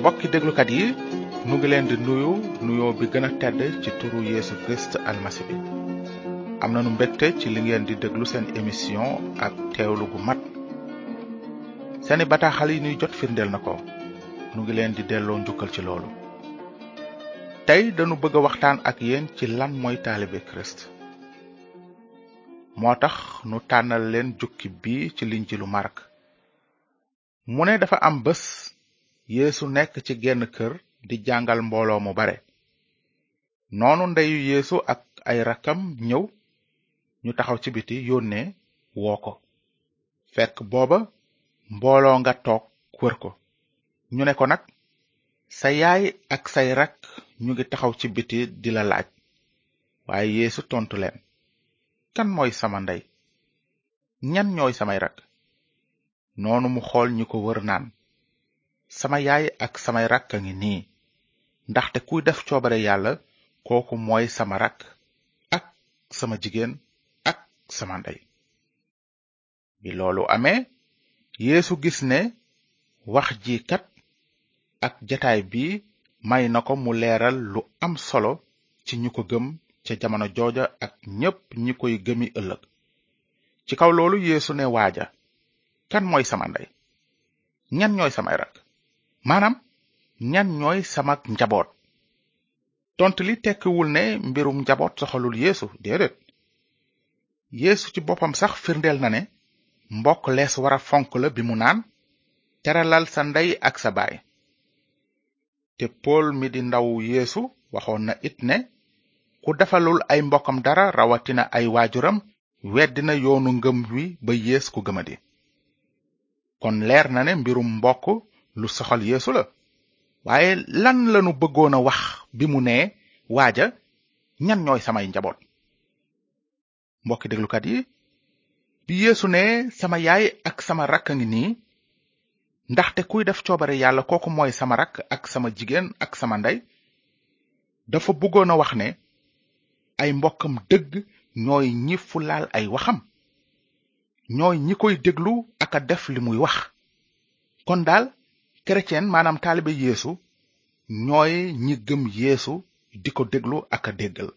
mbokki déglukat yi nu ngi leen di nuyu nuyoo bi gën a tedd ci turu Yeesu Kirist almasi bi am nanu mbégte ci li ngeen di déglu seen émission ak teewlu gu mat seeni bataaxal yi ñuy jot firndeel na ko nu ngi leen di delloo njukkal ci loolu tey dañu bëgg a waxtaan ak yéen ci lan mooy taalibe Christ moo tax nu tànnal leen jukki bi ci linjilu Mark mu ne dafa am bés yéesu nekk ci genn kër di jàngal mbooloo mu bare noonu ndeyu yéesu ak ay rakkam ñëw ñu taxaw ci biti yónnee woo ko fekk booba mbooloo nga toog wër ko ñu ne ko nag sa yaay ak say rakk ñu ngi taxaw ci biti di la laaj waaye yéesu tontu leen kan mooy sama ndey ñan ñooy samay rakk noonu mu xool ñi ko wër naan sama yaay ak samay rakk a ngi nii ndaxte kuy def coobare yàlla kooku mooy sama rakk ak sama jigéen ak sama ndey bi loolu amee yéesu gis ne wax ji kat ak jataay bi may na ko mu leeral lu am solo ci ñu ko gëm ca jamono jooja ak ñépp ñi koy gëmi ëllëg ci kaw loolu yeesu ne waaja kan mooy sama ndey ñan ñooy samay rak maanaam ñan ñooy sama njaboot tont li tekkiwul ne mbirum njaboot soxalul yeesu déedéet yeesu ci boppam sax firndeel na ne mbokk lees wara fonk la bi mu naan teralal sa ndey ak sa baay te pool mi di ndaw yéesu waxoon na it ne ku defalul ay mbokkam dara rawatina ay waajuram weddi na yoonu ngëm wi ba yées ku gëmadi kon leer na ne mbirum mbokk lu soxal yéesu la waaye lan lanu bëggoon a wax bi mu nee waaja ñan ñooy samay njaboot mbokki déglukat yi bi yeesu ne sama yaay ak sama rakk a ngi nii ndaxte kuy def coobare yàlla kooku mooy sama rakk ak sama jigéen ak sama ndey dafa bëggoon a wax ne ay mbokkam dëgg ñooy ñi fu laal ay waxam ñooy ñi koy déglu ak a def li muy wax kon daal chrétien maanaam taalibe yéesu ñooy ñi gëm yéesu di ko déglu ak a déggal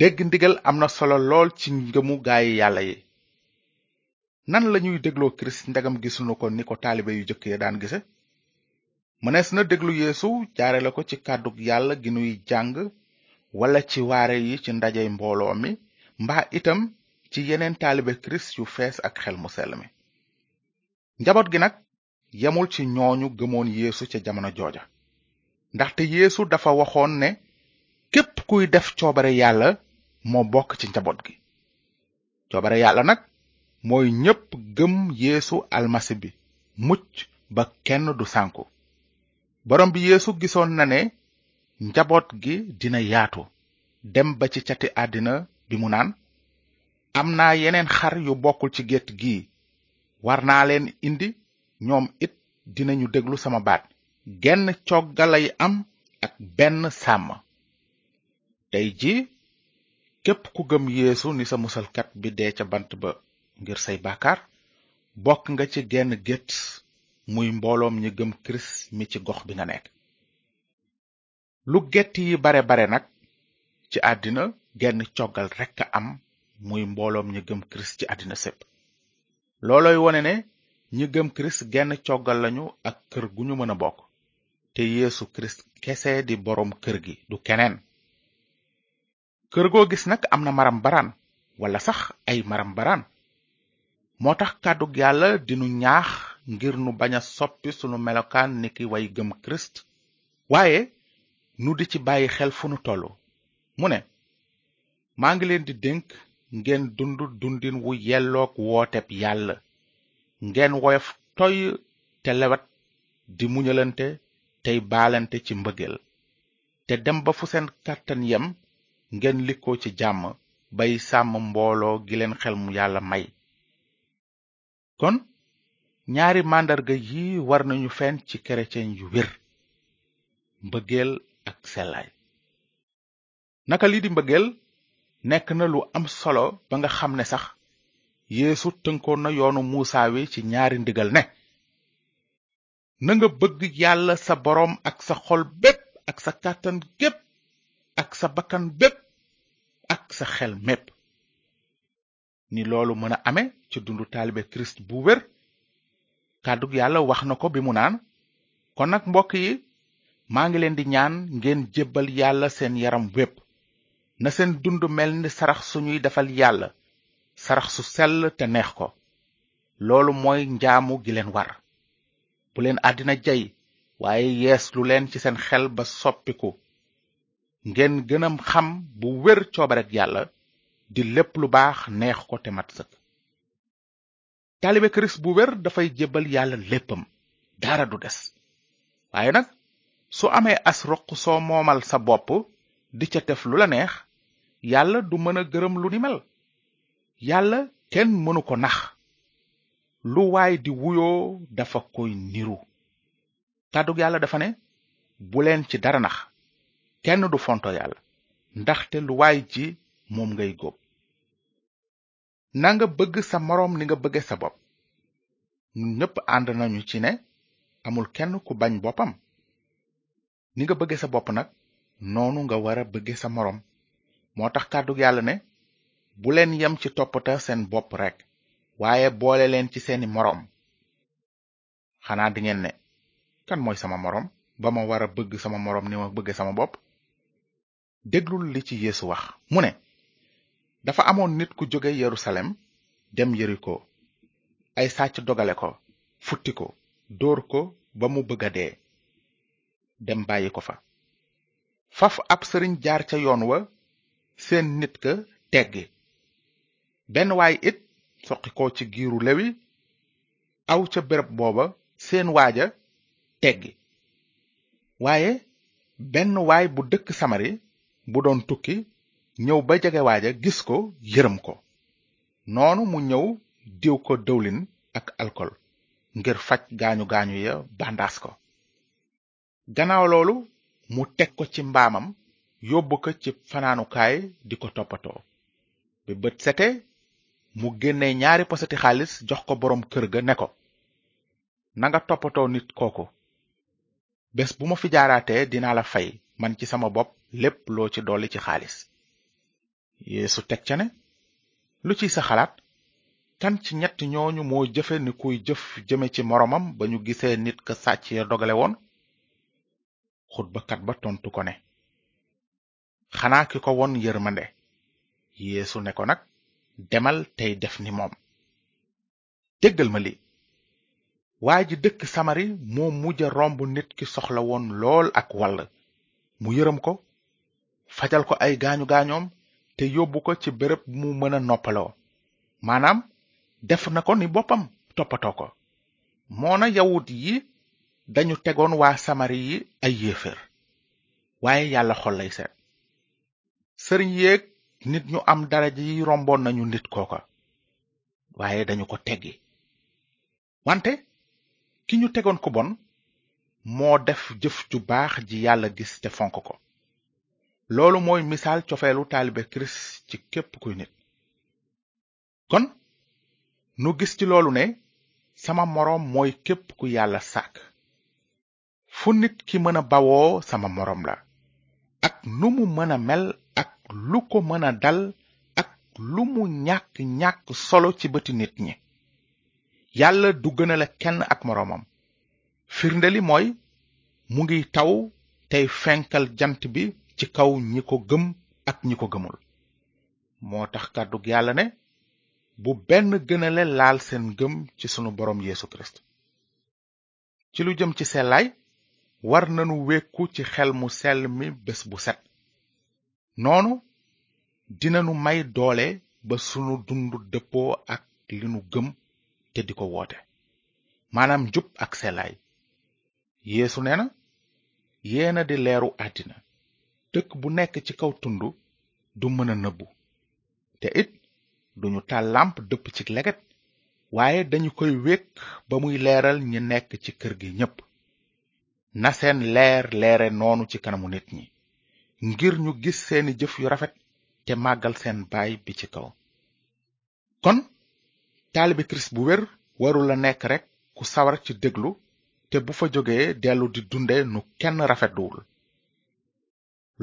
dégg ndigal am na solo lool ci ngëmu gaayi yàlla yi nan lañuy dégloo kirist ndegam gisunu ko ni ko taalibe yu jëkk ya daan gise mënees na déglu yeesu jaare la ko ci kàddu yàlla gi nuy jàng wala ci waare yi ci ndajey mbooloo mi mbaa itam ci yeneen taalibe kirist yu fees ak xel mu sell mi njaboot gi nag yemul ci ñooñu gëmoon yéesu ca jamono jooja ndaxte yéesu dafa waxoon ne képp kuy def coobare yàlla moo bokk ci njaboot gi coobare yàlla nag mooy ñépp gëm yéesu almasi bi mucc ba kenn du sànku borom bi yéesu gisoon na ne njaboot gi dina yaatu dem ba ci cati àddina bi mu naan am naa yeneen xar yu bokkul ci gétt gi war naa leen indi ñoom it dinañu déglu sama baat genn cogga lay am ak benn sàmm tey ji képp ku gëm yéesu ni sa musalkat bi dee ca bant ba ngir say bàkkaar bokk nga ci genn gétt muy mbooloom ñi gëm kirist mi ci gox bi nga nekk lu gett yi bare bare nag ci àddina genn coggal rekk a am muy mbooloom ñi gëm kirist ci àddina sépp loolooy wone ne ñi gëm kirist genn coggal lañu ak kër gu ñu mën a bokk te yeesu kirist kese di boroom kër gi du keneen kër goo gis nag am na maram baraan wala sax ay maram baraan moo tax kàddug yàlla dinu ñaax ngir nu bañ a soppi sunu melokaan niki way gëm kirist waaye nu di ci bàyyi xel fu nu tollu mu ne maa ngi leen di dénk ngeen dund dundin wu yelloog wooteb yàlla ngeen woyof toy te lewet di muñalante tey baalante ci mbëggeel te dem ba fu seen kàttan yem ngeen likkoo ci jàmm bay sàmm mbooloo gi leen xel mu yàlla may kon ñaari màndarga yi war nañu feeñ ci kerecen yu wér mbëggeel ak sellaay naka lii di mbëggeel nekk na lu am solo ba nga xam ne sax yéesu tënkoon na yoonu muusa wi ci ñaari ndigal ne na nga bëgg yàlla sa boroom ak sa xol bépp ak sa kàttan gépp ak sa bakkan bépp ak sa xel mépp ni loolu mën a ame ci dundu taalibe kirist bu wér kàddug yàlla wax na ko bi mu naan kon nag mbokk yi maa ngi leen di ñaan ngeen jébbal yàlla seen yaram wépp na seen dund mel ni sarax suñuy defal yàlla sarax su sell te neex ko loolu mooy njaamu gi leen war bu leen àddina jay waaye yees lu leen ci seen xel ba soppiku ngeen gën a xam bu wér coobareg yàlla di lépp lu baax neex ko te mat sëkk taalibe kirist bu wér dafay jébbal yàlla léppam dara du des waaye nag su amee as roq soo moomal sa bopp di ca def lu la neex yàlla du mën a gërëm lu ni mel yàlla kenn mënu ko nax lu waay di wuyoo dafa koy niru kàddug yàlla dafa ne bu leen ci dara nax kenn du fonto yàlla ndaxte lu waay ji moom ngay góob nanga bëgg sa moroom ni nga bëgge sa bopp ñun ñépp ànd nañu ci ne amul kenn ku bañ boppam ni nga bëgge sa bopp nag noonu nga war a bëgge sa moroom moo tax kàddu yàlla ne bu leen yem ci toppata seen bopp rekk waaye boole leen ci seeni moroom xanaa dingeen ne kan mooy sama moroom ba ma war a bëgg sama moroom ni ma bëgge sama bopp déglul li ci yéesu wax mu ne dafa amoon nit ku jóge yerusalem dem yeriko ay sàcc dogale ko futti ko dóor ko ba mu bëgg a dee dem bàyyi ko fa faf ab sëriñ jaar ca yoon wa seen nit ka teggi benn waay it soqi ko ci giiru lewi aw ca béréb booba seen waaja teggi waaye benn waay bu dëkk samari bu doon tukki ñëw ba jege waaja gis ko yërëm ko noonu mu ñëw diw ko dëwlin ak alkol ngir faj gaañu gaañu ya bandaas ko gannaaw loolu mu teg ko ci mbaamam yóbbu ko ci fanaanukaay di ko toppatoo bi bët sete mu génne ñaari posati xaalis jox ko boroom kër ga ne ko nanga toppatoo nit kooku bés bu ma fi jaaraatee dinaa la fay man ci sama bopp lépp loo ci dolli ci xaalis yeesu teg ca ne lu ciy sa xalaat kan ci ñett ñooñu moo jëfe ni kuy jëf jëme ci moroomam ba ñu gisee nit ka sàcc ya dogale woon xutbakat ba tontu ko ne xanaa ki ko won yërmande yéesu ne ko nag demal tey def ni moom déggal ma li waa ji dëkk samari moo mujj a romb nit ki soxla woon lool ak wall mu yërëm ko fajal ko ay gaañu gaañoom te yóbbu ko ci béréb mu mën a noppaloo maanaam def na ko ni boppam toppatoo ko moona yawut yi dañu tegoon waa samari yi ay yéeféer waaye yàlla xol lay seet sëriñ yéeg nit ñu am daraja yi romboon nañu nit kooka waaye dañu ko teggi wante ki ñu tegoon ku bon moo def jëf ju baax ji yàlla gis te fonk ko loolu mooy misaal cofeelu taalibe kirist ci képp kuy nit kon nu gis ci loolu ne sama moroom mooy képp ku yàlla sàkk fu nit ki mën a bawoo sama moroom la ak nu mu mën a mel ak lu ko mën a dal ak lu mu ñàkk ñàkk solo ci bëti nit ñi yàlla du gënale kenn ak moroomam firnde li mooy mu ngi taw tey fenkal jant bi ci kaw ñi ko gëm ak ñi ko gëmul moo tax kàddug yàlla ne bu benn gënale laal seen gëm ci sunu boroom Yeesu Kirist ci lu jëm ci sellaay war nanu wékku ci xel mu sell mi bés bu set noonu dinanu may doole ba sunu dund dëppoo ak li nu gëm te di ko woote maanaam njub ak sellaay yeesu nee na yeena di leeru àddina dëkk bu nekk ci kaw tund du mën a nëbbu te it duñu taal làmp dëpp ci leget waaye dañu koy wékk ba muy leeral ñi nekk ci kër gi ñépp na seen leer leere noonu ci kanamu nit ñi ngir ñu gis seeni jëf yu rafet te màggal seen baay bi ci kaw kon taalibe kirist bu wér warul a nekk rekk ku sawar ci déglu te bu fa jógee dellu di dunde nu kenn rafetluwul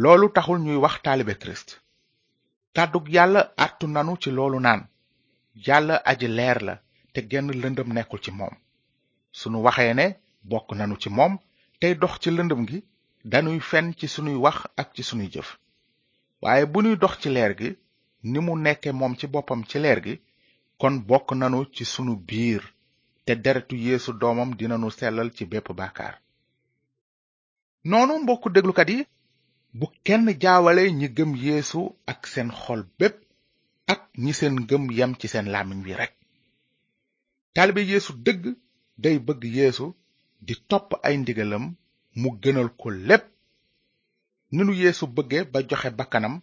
loolu taxul ñuy wax taalibe kirist kàddug yàlla artu nanu ci loolu naan yàlla aji leer la te genn lëndëm nekkul ci moom sunu waxee ne bokk nanu ci moom tey dox ci lëndëm gi danuy fen ci sunuy wax ak ci sunuy jëf waaye bu ñuy dox ci leer gi ni mu nekke moom ci boppam ci leer gi kon bokk nanu ci sunu biir te deretu yéesu doomam dinanu sellal ci bépp bàkkaar noonu mbokku déglukat yi bu kenn jaawale ñi gëm yéesu ak seen xol bépp ak ñi seen gëm yem ci seen làmmiñ wi rekk taalibe yeesu dëgg day bëgg yéesu di topp ay ndigalam mu gënal ko lépp ni nu yeesu bëgge ba joxe bakkanam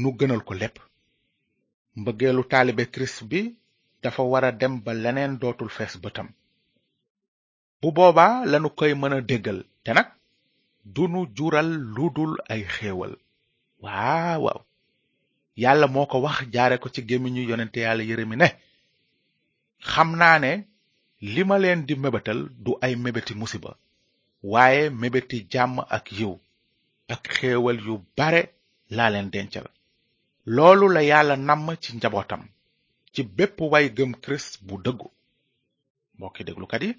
nu gënal ko lépp mbëggeelu taalibe kirist bi dafa wara dem ba leneen dootul fees bëtam bu boobaa lanu koy mën a déggal te nag du nu jural lu dul ay xéewal waaw waaw yàlla moo ko wax jaare ko ci gémmiñu yonente yàlla Yeremi ne xam naa ne li ma leen di mébatal du ay mébéti musiba waaye mébéti jàmm ak yiw ak xéewal yu bare laa leen dencal loolu la yàlla namm ci njabootam ci bépp way gëm kirist bu dëggu mbokki déglukat yi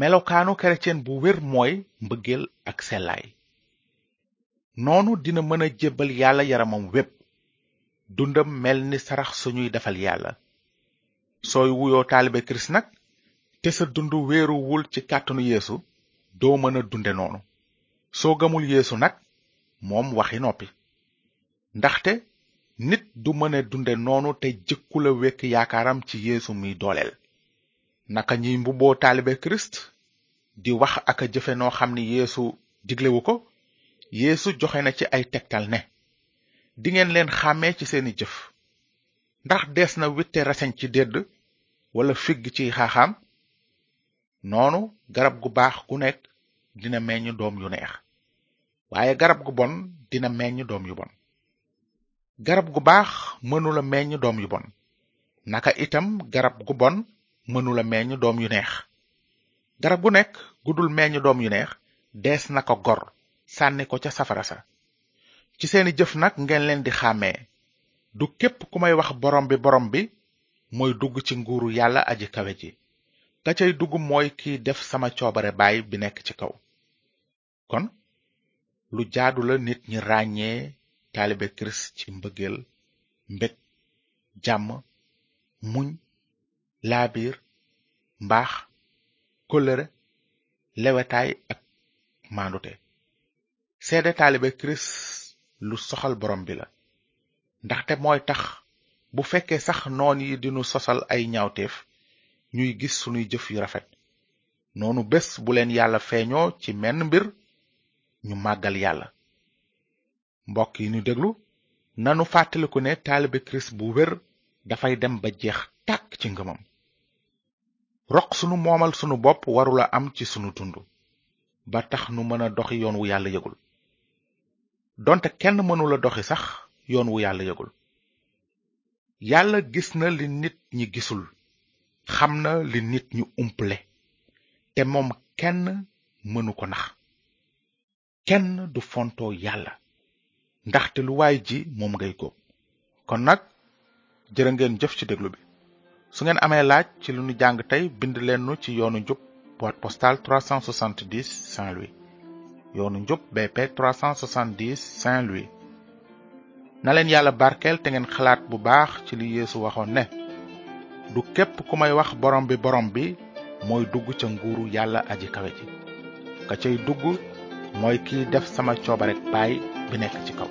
melokaanu chrétien bu wér mooy mbëggeel ak sellaay noonu dina mën a jébbal yàlla yaramam wépp dundam mel ni sarax suñuy defal yàlla sooy wuyoo taalibe kirist nag te sa dund wéeruwul ci kàttanu yéesu doo mën a dunde noonu soo gëmul yéesu nag moom waxi noppi ndaxte nit du mëne dunde noonu te jëkkula wekk yaakaaram ci yeesu miy dooleel naka ñuy mbubboo taalibe kirist di wax ak a jëfe noo xam ni yeesu diglewu ko yeesu joxe na ci ay tegtal ne dingeen leen xàmmee ci seeni jëf ndax dees na witte reseñ ci dédd wala figg ci xaaxaam noonu garab gu baax gu nekk dina meññ doom yu neex waaye garab gu bon dina meññ doom yu bon garab gu baax mënula meññ doom yu bon naka itam garab gu bon mënula meññ doom yu neex garab gu nekk gu dul meññ doom yu neex dees na ko gor sànni ko ca safara sa ci seeni jëf nag ngeen leen di xàmmee du képp ku may wax borom bi borom bi mooy dugg ci nguuru yàlla aji kawe ji ka cay dugg mooy kiy def sama coobare baay bi nekk ci kaw kon lu jaadu la nit ñi ràññee taalibe kirist ci mbëggeel mbég jàmm muñ laabiir mbaax kóllëre lewetaay ak maandute seede taalibe kirist lu soxal borom bi la ndaxte mooy tax bu fekkee sax noon yi dinu sosal ay ñaawteef ñuy gis sunuy jëf yu rafet noonu bés bu leen yàlla feeñoo ci menn mbir ñu màggal yàlla mbokk yi ñu déglu nanu fàttaliku ne taalibe kirist bu wér dafay dem ba jeex tàkk ci ngëmam roq sunu moomal sunu bopp warula am ci sunu dund ba tax nu mën a doxi yoon wu yàlla yëgul donte kenn mënula doxi sax yoon wu yàlla yëgul yàlla gis na li nit ñi gisul xam na li nit ñu umple te moom kenn mënu ko nax kenn du fontoo yàlla ndaxte lu waay ji moom ngay góob kon nag jërë ngeen jëf ci déglu bi su ngeen amee laaj ci lu ñu jàng tey bind leen nu ci yoonu njub boîte postale 370 Saint-Louis yoonu njub BP 370 Saint-Louis na leen yàlla barkeel te ngeen xalaat bu baax ci li yeesu waxoon ne du képp ku may wax borom bi borom bi mooy dugg ca nguuru yàlla aji kawe ji ka cay dugg mooy kiy def sama coobarek baay bi nekk ci kaw